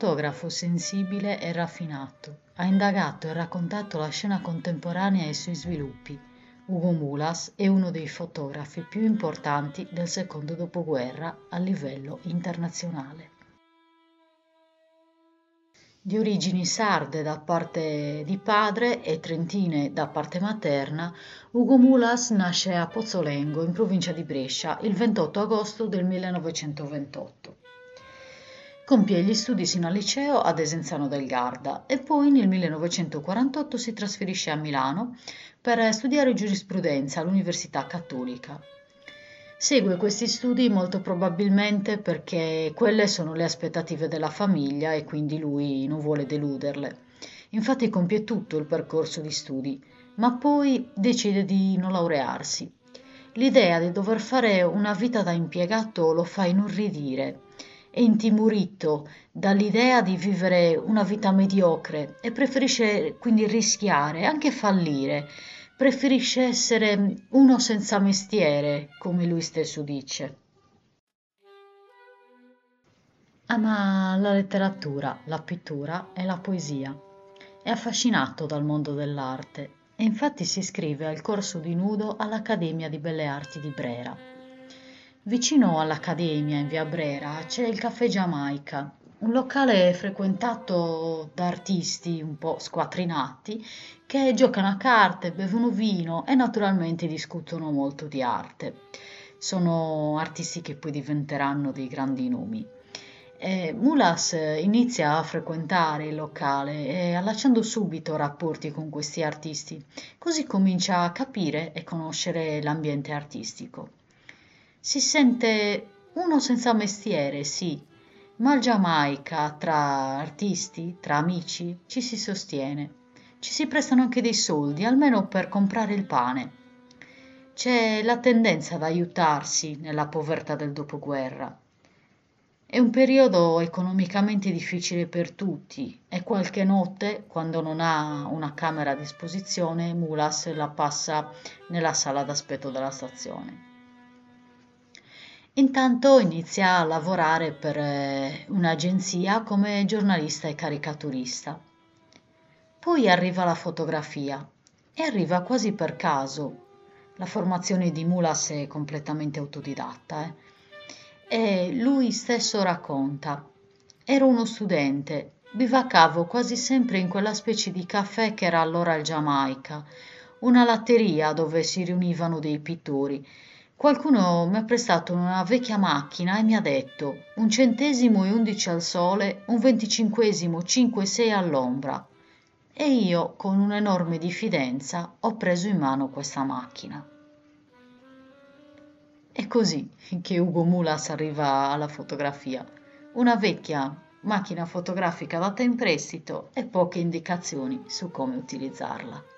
Fotografo sensibile e raffinato, ha indagato e raccontato la scena contemporanea e i suoi sviluppi. Ugo Mulas è uno dei fotografi più importanti del secondo dopoguerra a livello internazionale. Di origini sarde da parte di padre e trentine da parte materna, Ugo Mulas nasce a Pozzolengo, in provincia di Brescia, il 28 agosto del 1928. Compie gli studi sino al liceo ad Esenzano del Garda e poi nel 1948 si trasferisce a Milano per studiare giurisprudenza all'Università Cattolica. Segue questi studi molto probabilmente perché quelle sono le aspettative della famiglia e quindi lui non vuole deluderle. Infatti compie tutto il percorso di studi, ma poi decide di non laurearsi. L'idea di dover fare una vita da impiegato lo fa inorridire è intimorito dall'idea di vivere una vita mediocre e preferisce quindi rischiare, anche fallire. Preferisce essere uno senza mestiere, come lui stesso dice. Ama la letteratura, la pittura e la poesia. È affascinato dal mondo dell'arte e infatti si iscrive al corso di nudo all'Accademia di Belle Arti di Brera Vicino all'Accademia, in via Brera, c'è il Caffè Giamaica, un locale frequentato da artisti un po' squattrinati che giocano a carte, bevono vino e naturalmente discutono molto di arte. Sono artisti che poi diventeranno dei grandi nomi. E Mulas inizia a frequentare il locale e allacciando subito rapporti con questi artisti, così comincia a capire e conoscere l'ambiente artistico. Si sente uno senza mestiere, sì, ma al Giamaica, tra artisti, tra amici, ci si sostiene. Ci si prestano anche dei soldi, almeno per comprare il pane. C'è la tendenza ad aiutarsi nella povertà del dopoguerra. È un periodo economicamente difficile per tutti e qualche notte, quando non ha una camera a disposizione, Mulas la passa nella sala d'aspetto della stazione. Intanto inizia a lavorare per eh, un'agenzia come giornalista e caricaturista. Poi arriva la fotografia e arriva quasi per caso. La formazione di Mulas è completamente autodidatta. Eh? E lui stesso racconta. Ero uno studente, bivacavo quasi sempre in quella specie di caffè che era allora il Giamaica, una latteria dove si riunivano dei pittori Qualcuno mi ha prestato una vecchia macchina e mi ha detto un centesimo e undici al sole, un venticinquesimo cinque e sei all'ombra. E io, con un'enorme diffidenza, ho preso in mano questa macchina. È così che Ugo Mulas arriva alla fotografia. Una vecchia macchina fotografica data in prestito e poche indicazioni su come utilizzarla.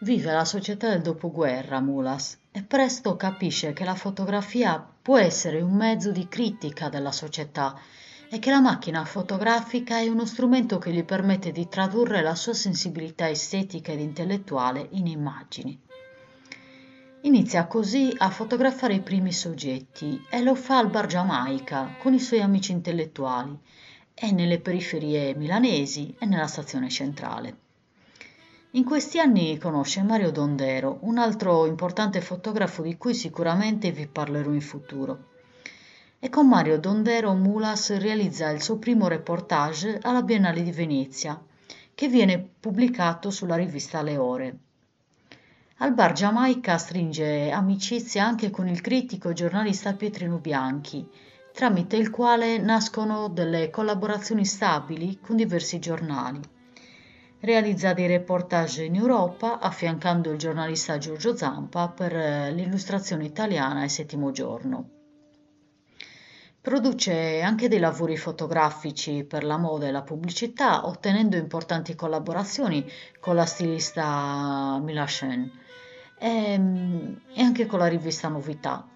Vive la società del dopoguerra Mulas e presto capisce che la fotografia può essere un mezzo di critica della società e che la macchina fotografica è uno strumento che gli permette di tradurre la sua sensibilità estetica ed intellettuale in immagini. Inizia così a fotografare i primi soggetti e lo fa al Bar Giamaica con i suoi amici intellettuali e nelle periferie milanesi e nella stazione centrale. In questi anni conosce Mario Dondero, un altro importante fotografo di cui sicuramente vi parlerò in futuro. E con Mario Dondero Mulas realizza il suo primo reportage alla Biennale di Venezia, che viene pubblicato sulla rivista Le Ore. Al bar Giamaica stringe amicizia anche con il critico e giornalista Pietrino Bianchi, tramite il quale nascono delle collaborazioni stabili con diversi giornali realizza dei reportage in Europa affiancando il giornalista Giorgio Zampa per eh, l'illustrazione italiana e Settimo Giorno. Produce anche dei lavori fotografici per la moda e la pubblicità, ottenendo importanti collaborazioni con la stilista Mila Shen e, mm, e anche con la rivista Novità.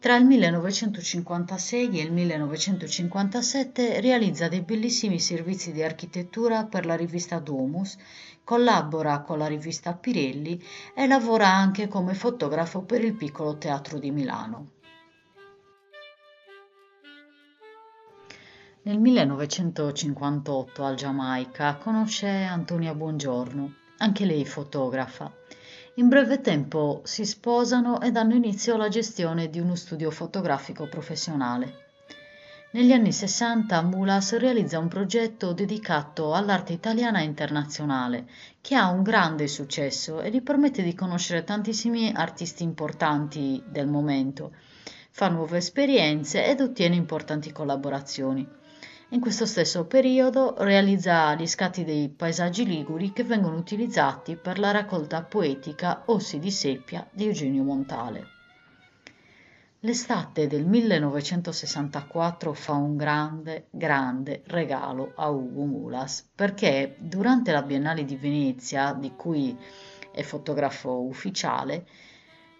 Tra il 1956 e il 1957 realizza dei bellissimi servizi di architettura per la rivista Domus, collabora con la rivista Pirelli e lavora anche come fotografo per il Piccolo Teatro di Milano. Nel 1958 al Giamaica conosce Antonia Buongiorno, anche lei fotografa. In breve tempo si sposano e danno inizio alla gestione di uno studio fotografico professionale. Negli anni 60 Mulas realizza un progetto dedicato all'arte italiana e internazionale, che ha un grande successo e gli permette di conoscere tantissimi artisti importanti del momento, fa nuove esperienze ed ottiene importanti collaborazioni. In questo stesso periodo realizza gli scatti dei paesaggi liguri che vengono utilizzati per la raccolta poetica Ossi di seppia di Eugenio Montale. L'estate del 1964 fa un grande, grande regalo a Ugo Mulas perché durante la Biennale di Venezia, di cui è fotografo ufficiale,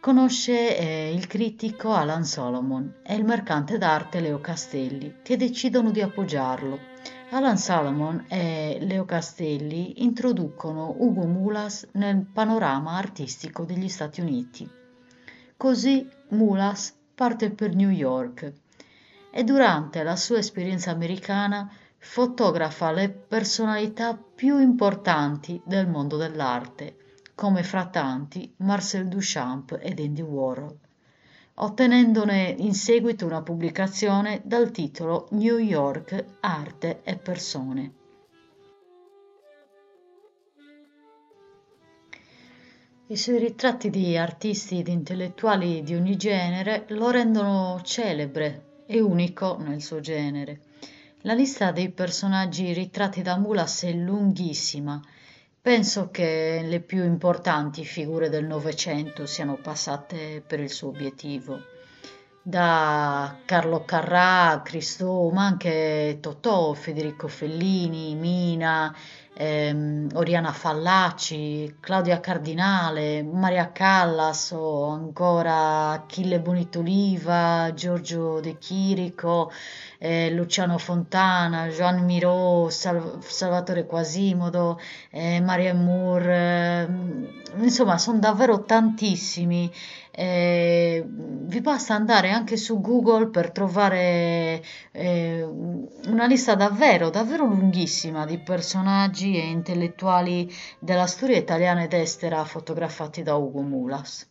conosce eh, il critico Alan Solomon e il mercante d'arte Leo Castelli che decidono di appoggiarlo. Alan Solomon e Leo Castelli introducono Ugo Mulas nel panorama artistico degli Stati Uniti. Così Mulas parte per New York e durante la sua esperienza americana fotografa le personalità più importanti del mondo dell'arte, come fra tanti Marcel Duchamp ed Andy Warhol, ottenendone in seguito una pubblicazione dal titolo New York, Arte e Persone. I suoi ritratti di artisti ed intellettuali di ogni genere lo rendono celebre e unico nel suo genere. La lista dei personaggi ritratti da Mulas è lunghissima. Penso che le più importanti figure del Novecento siano passate per il suo obiettivo. Da Carlo Carrà, Cristo, ma anche Totò, Federico Fellini, Mina, ehm, Oriana Fallaci, Claudia Cardinale, Maria Callas o ancora Achille Bonitoliva, Giorgio De Chirico, eh, Luciano Fontana, Joan Miró, Sal- Salvatore Quasimodo, eh, Maria Moore, eh, insomma sono davvero tantissimi. Eh, vi basta andare anche su Google per trovare eh, una lista davvero, davvero lunghissima di personaggi e intellettuali della storia italiana ed estera fotografati da Ugo Mulas.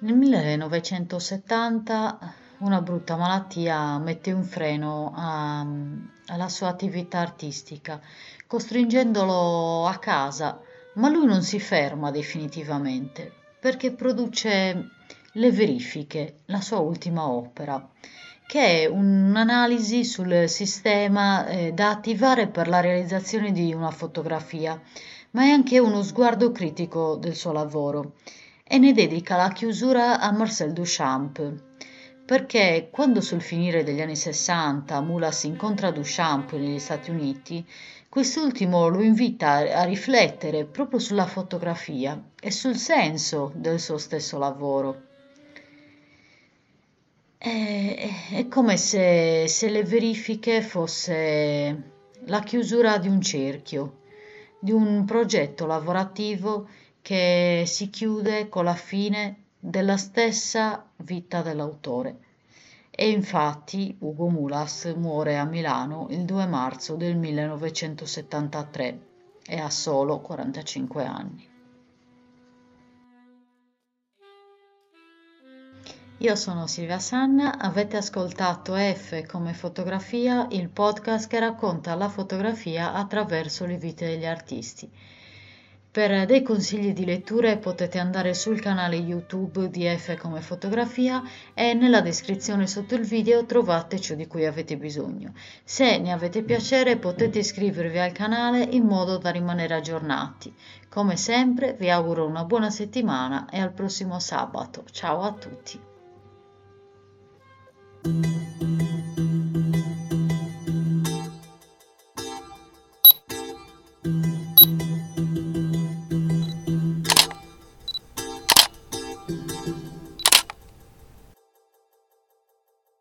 Nel 1970 una brutta malattia mette un freno a, alla sua attività artistica, costringendolo a casa, ma lui non si ferma definitivamente perché produce Le verifiche, la sua ultima opera, che è un'analisi sul sistema eh, da attivare per la realizzazione di una fotografia, ma è anche uno sguardo critico del suo lavoro e ne dedica la chiusura a Marcel Duchamp, perché quando sul finire degli anni 60 Mulas incontra Duchamp negli Stati Uniti, quest'ultimo lo invita a riflettere proprio sulla fotografia e sul senso del suo stesso lavoro. È, è come se, se le verifiche fosse la chiusura di un cerchio, di un progetto lavorativo che si chiude con la fine della stessa vita dell'autore. E infatti Ugo Mulas muore a Milano il 2 marzo del 1973 e ha solo 45 anni. Io sono Silvia Sanna, avete ascoltato F come fotografia, il podcast che racconta la fotografia attraverso le vite degli artisti. Per dei consigli di letture potete andare sul canale YouTube di F come fotografia e nella descrizione sotto il video trovate ciò di cui avete bisogno. Se ne avete piacere potete iscrivervi al canale in modo da rimanere aggiornati. Come sempre vi auguro una buona settimana e al prossimo sabato. Ciao a tutti.